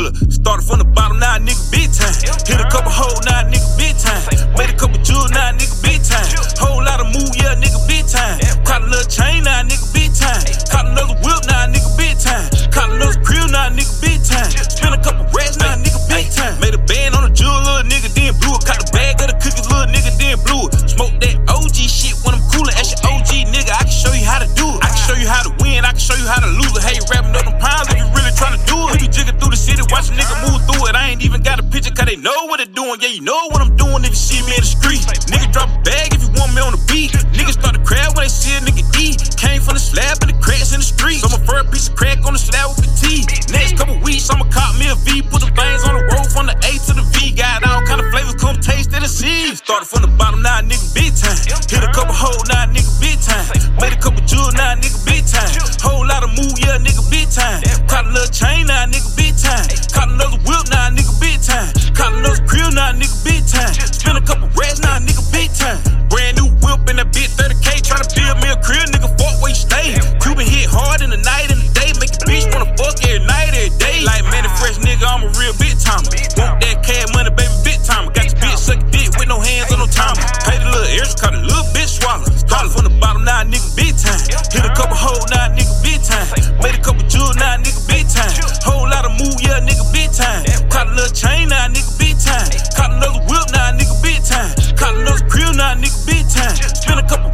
Hold up, started from the bottom, now a nigga big time. Hit a couple hoes, now a nigga big time. Made a couple jewels, now a nigga big time. Whole lot of move, yeah, nigga big time. Caught a little chain, now a nigga big time. Caught another whip, now a nigga big time. Caught another grill, now a nigga big time. Spent a couple racks, now a nigga big time. Made a band on a jewel, little nigga, then blew it. Caught the bag of the cookies, little nigga, then blew it. Smoke that OG shit when I'm coolin'. Ask your OG nigga, I can show you how to do it. I can show you how to win, I can show you how to lose it. Hey, rapping up them pounds city, watch a nigga move through it. I ain't even got a picture, cause they know what they doing. Yeah, you know what I'm doing if you see me in the street. Nigga drop a bag if you want me on the beat. Niggas start to crowd when they see a nigga eat. Came from the slab and the cracks in the street. I'ma a piece of crack on the slab with the T. Next couple weeks, I'ma cop me a V. Put the veins on the road from the A to the V. Got all kind of flavors, come taste and see. Started from the bottom, now nigga big time. Hit a couple hoes, now nigga big time. Made a couple big time. Spent a couple racks, now a nigga big time. Brand new whip in that bitch 30k. Tryna build me a crib, nigga, fuck where you stay. Cuban hit hard in the night and the day. Make a bitch wanna fuck every night, nigga big time. Spend a couple